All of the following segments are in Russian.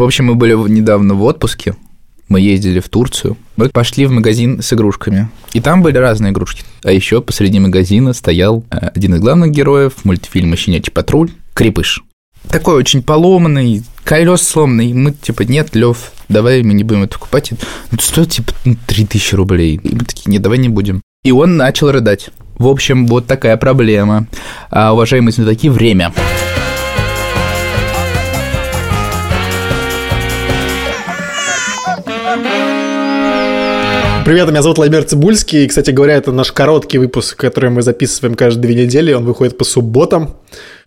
В общем, мы были недавно в отпуске, мы ездили в Турцию, мы пошли в магазин с игрушками. И там были разные игрушки. А еще посреди магазина стоял э, один из главных героев мультфильма «Щенячий патруль» – Крепыш. Такой очень поломанный, колес сломанный. Мы типа, нет, Лев, давай мы не будем это покупать. Это стоит типа 3000 рублей. И мы такие, нет, давай не будем. И он начал рыдать. В общем, вот такая проблема. А, уважаемые знатоки, время. Привет, меня зовут Владимир Цибульский. И, кстати говоря, это наш короткий выпуск, который мы записываем каждые две недели. Он выходит по субботам.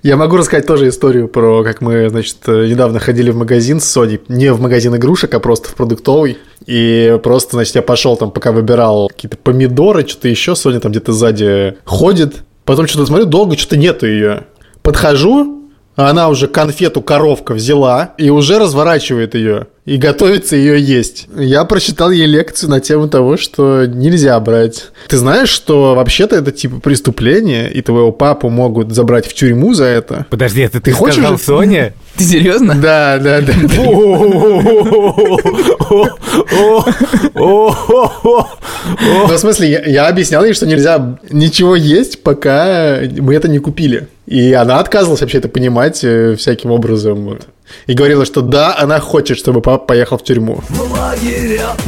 Я могу рассказать тоже историю про, как мы, значит, недавно ходили в магазин с Соней. Не в магазин игрушек, а просто в продуктовый. И просто, значит, я пошел там, пока выбирал какие-то помидоры, что-то еще. Соня там где-то сзади ходит. Потом что-то смотрю, долго что-то нету ее. Подхожу, она уже конфету коровка взяла и уже разворачивает ее и готовится ее есть. Я прочитал ей лекцию на тему того, что нельзя брать. Ты знаешь, что вообще-то это типа преступление, и твоего папу могут забрать в тюрьму за это? Подожди, это ты, ты хочешь сказал Соня? Ты серьезно? Да, да, да. Ну, в смысле, я объяснял ей, что нельзя ничего есть, пока мы это не купили. И она отказывалась вообще это понимать э, всяким образом. И говорила, что да, она хочет, чтобы папа поехал в тюрьму.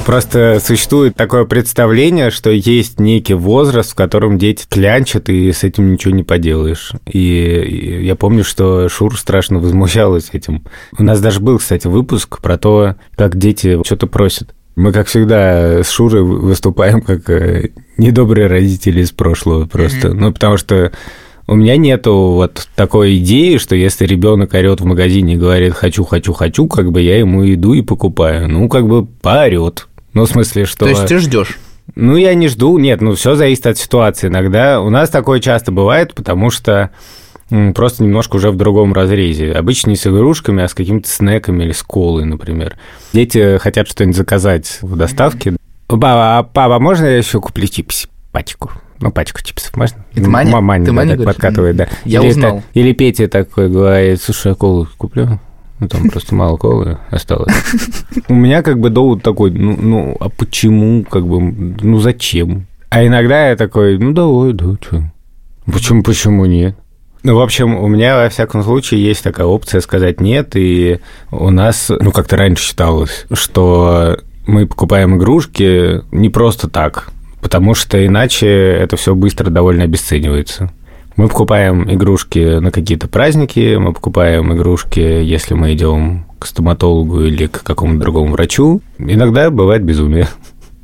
Просто существует такое представление, что есть некий возраст, в котором дети клянчат, и с этим ничего не поделаешь. И я помню, что Шур страшно возмущалась этим. У нас даже был, кстати, выпуск про то, как дети что-то просят. Мы, как всегда, с Шурой выступаем как э, недобрые родители из прошлого просто. Mm-hmm. Ну, потому что у меня нету вот такой идеи, что если ребенок орет в магазине и говорит «хочу, хочу, хочу», как бы я ему иду и покупаю. Ну, как бы поорет. Ну, в смысле, что... То есть ты ждешь? Ну, я не жду, нет, ну, все зависит от ситуации. Иногда у нас такое часто бывает, потому что просто немножко уже в другом разрезе. Обычно не с игрушками, а с какими-то снеками или с колой, например. Дети хотят что-нибудь заказать в доставке. Папа, а, папа, можно я еще куплю чипсы? Пачку. Ну, пачку чипсов можно? Это Маня? Маня, Ты да, Маня так подкатывает, да. Я или узнал. Это, или Петя такой говорит, слушай, я колу куплю? Ну, там просто мало колы осталось. У меня как бы довод такой, ну, ну, а почему, как бы, ну, зачем? А иногда я такой, ну, давай, да, что? Почему, почему нет? Ну, в общем, у меня, во всяком случае, есть такая опция сказать нет, и у нас, ну, как-то раньше считалось, что мы покупаем игрушки не просто так, потому что иначе это все быстро довольно обесценивается. Мы покупаем игрушки на какие-то праздники, мы покупаем игрушки, если мы идем к стоматологу или к какому-то другому врачу. Иногда бывает безумие.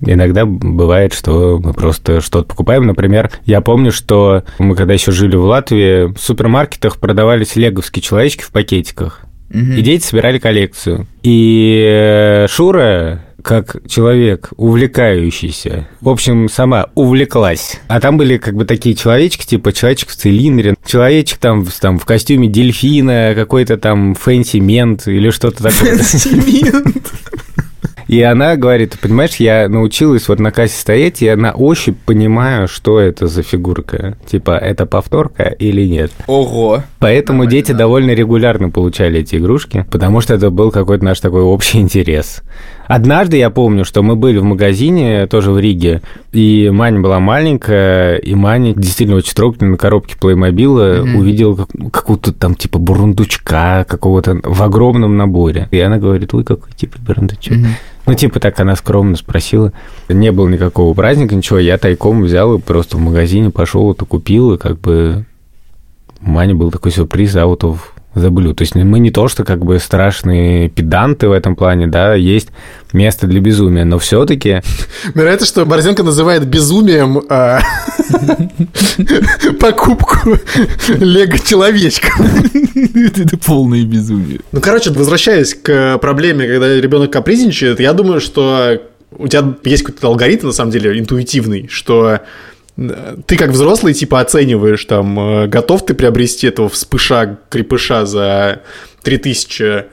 Иногда бывает, что мы просто что-то покупаем. Например, я помню, что мы когда еще жили в Латвии, в супермаркетах продавались леговские человечки в пакетиках. Угу. И дети собирали коллекцию. И э, Шура, как человек, увлекающийся, в общем, сама увлеклась. А там были как бы такие человечки, типа человечек в цилиндре, человечек там, там в костюме дельфина, какой-то там fancy man или что-то такое. Fancy man. И она говорит, понимаешь, я научилась вот на кассе стоять, я на ощупь понимаю, что это за фигурка. Типа, это повторка или нет. Ого. Поэтому Нормально, дети да. довольно регулярно получали эти игрушки, потому что это был какой-то наш такой общий интерес. Однажды я помню, что мы были в магазине, тоже в Риге, и Маня была маленькая, и Маня действительно очень трогательно на коробке плеймобила mm-hmm. увидела какую-то там типа бурундучка какого-то в огромном наборе. И она говорит, ой, какой типа бурундучок. Mm-hmm. Ну, типа так она скромно спросила. Не было никакого праздника, ничего. Я тайком взял и просто в магазине пошел, это купил, и как бы Мане был такой сюрприз out of blue. То есть мы не то, что как бы страшные педанты в этом плане, да, есть место для безумия, но все-таки... Мне нравится, что Борзенко называет безумием а, покупку лего-человечка. Это полное безумие. Ну, короче, возвращаясь к проблеме, когда ребенок капризничает, я думаю, что у тебя есть какой-то алгоритм, на самом деле, интуитивный, что ты как взрослый, типа, оцениваешь, там, э, готов ты приобрести этого вспыша, крепыша за 3000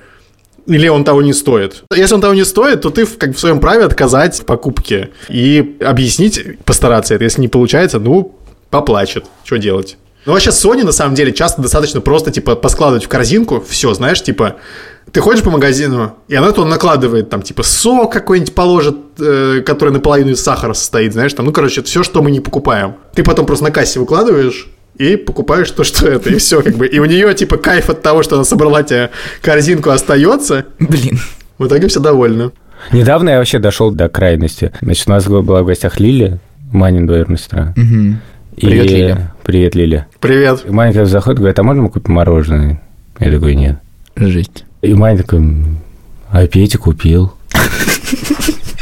или он того не стоит. Если он того не стоит, то ты как в своем праве отказать в покупке и объяснить, постараться это. Если не получается, ну, поплачет. Что делать? Ну, вообще, Sony, на самом деле, часто достаточно просто, типа, поскладывать в корзинку, все, знаешь, типа, ты ходишь по магазину, и она туда накладывает, там, типа, сок какой-нибудь положит, э, который наполовину из сахара состоит, знаешь, там, ну, короче, все, что мы не покупаем. Ты потом просто на кассе выкладываешь, и покупаешь то, что это, и все, как бы. И у нее, типа, кайф от того, что она собрала тебе корзинку, остается. Блин. В итоге все довольны. Недавно я вообще дошел до крайности. Значит, у нас была в гостях Лили, Манин двоюродная сестра. И- Привет, Лиля. Привет, Лиля. Привет. И Маня когда заходит, говорит, а можно мы купим мороженое? Я такой, нет. Жесть. И Маня такой, «М, а Петя купил.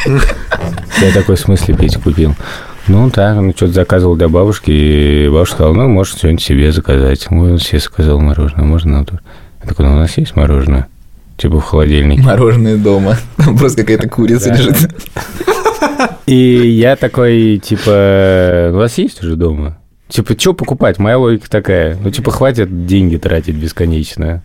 Я такой, в смысле Петя купил? Ну, так, он что-то заказывал для бабушки, и бабушка сказала, ну, может, что-нибудь себе заказать. Ой, он себе заказал мороженое, можно нам? Я такой, ну, у нас есть мороженое? Типа в холодильнике. Мороженое дома. Там просто какая-то курица лежит. И я такой, типа, у вас есть уже дома? Типа, что покупать? Моя логика такая. Ну, типа, хватит деньги тратить бесконечно.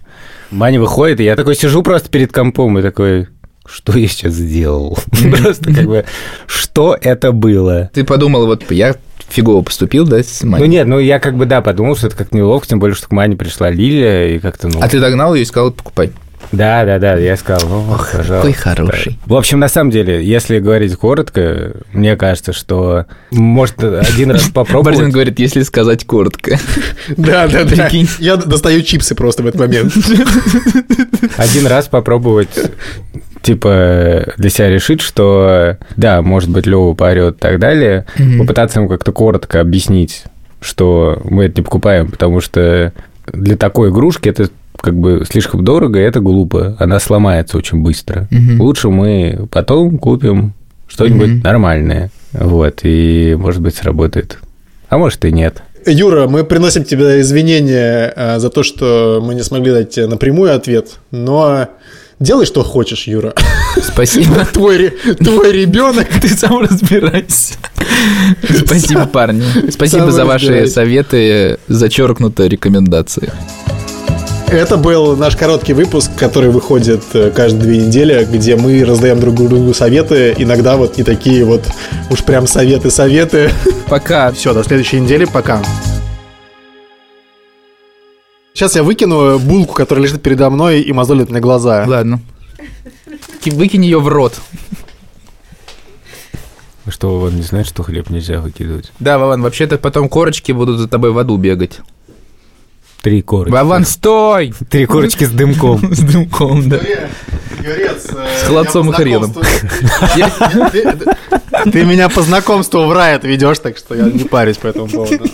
Маня выходит, и я такой сижу просто перед компом и такой, что я сейчас сделал? Просто как бы, что это было? Ты подумал, вот я фигово поступил, да, с Ну Маней? нет, ну я как бы, да, подумал, что это как неловко, тем более, что к Мане пришла Лилия, и как-то, ну... А ты догнал ее и сказал, покупай. Да, да, да, я сказал, ну, пожалуйста. Какой хороший. В общем, на самом деле, если говорить коротко, мне кажется, что может один раз попробовать... Борзин говорит, если сказать коротко. Да, да, да. Прикинь. Я достаю чипсы просто в этот момент. один раз попробовать, типа, для себя решить, что, да, может быть, Лёва поорет и так далее, попытаться ему как-то коротко объяснить, что мы это не покупаем, потому что для такой игрушки это как бы слишком дорого, и это глупо. Она сломается очень быстро. Мгм. Лучше мы потом купим что-нибудь Мгм. нормальное. Вот, и, может быть, сработает. А может и нет. Юра, мы приносим тебе извинения э, за то, что мы не смогли дать тебе напрямую ответ, но делай, что хочешь, Юра. Спасибо. Твой, ре- твой ребенок. Ты сам разбирайся. Спасибо, парни. Спасибо за ваши советы, зачеркнутые рекомендации. Это был наш короткий выпуск, который выходит э, каждые две недели, где мы раздаем друг другу советы. Иногда вот не такие вот уж прям советы-советы. Пока. Все, до следующей недели. Пока. Сейчас я выкину булку, которая лежит передо мной и мозолит мне глаза. Ладно. Ки- Выкинь ее в рот. Что, Вован, не знаешь, что хлеб нельзя выкидывать? Да, Вован, вообще-то потом корочки будут за тобой в аду бегать. Три корочки. Вован, стой! Три корочки с дымком. С дымком, да. Юрец, С холодцом и хреном. Ты меня по знакомству в рай отведешь, так что я не парюсь по этому поводу.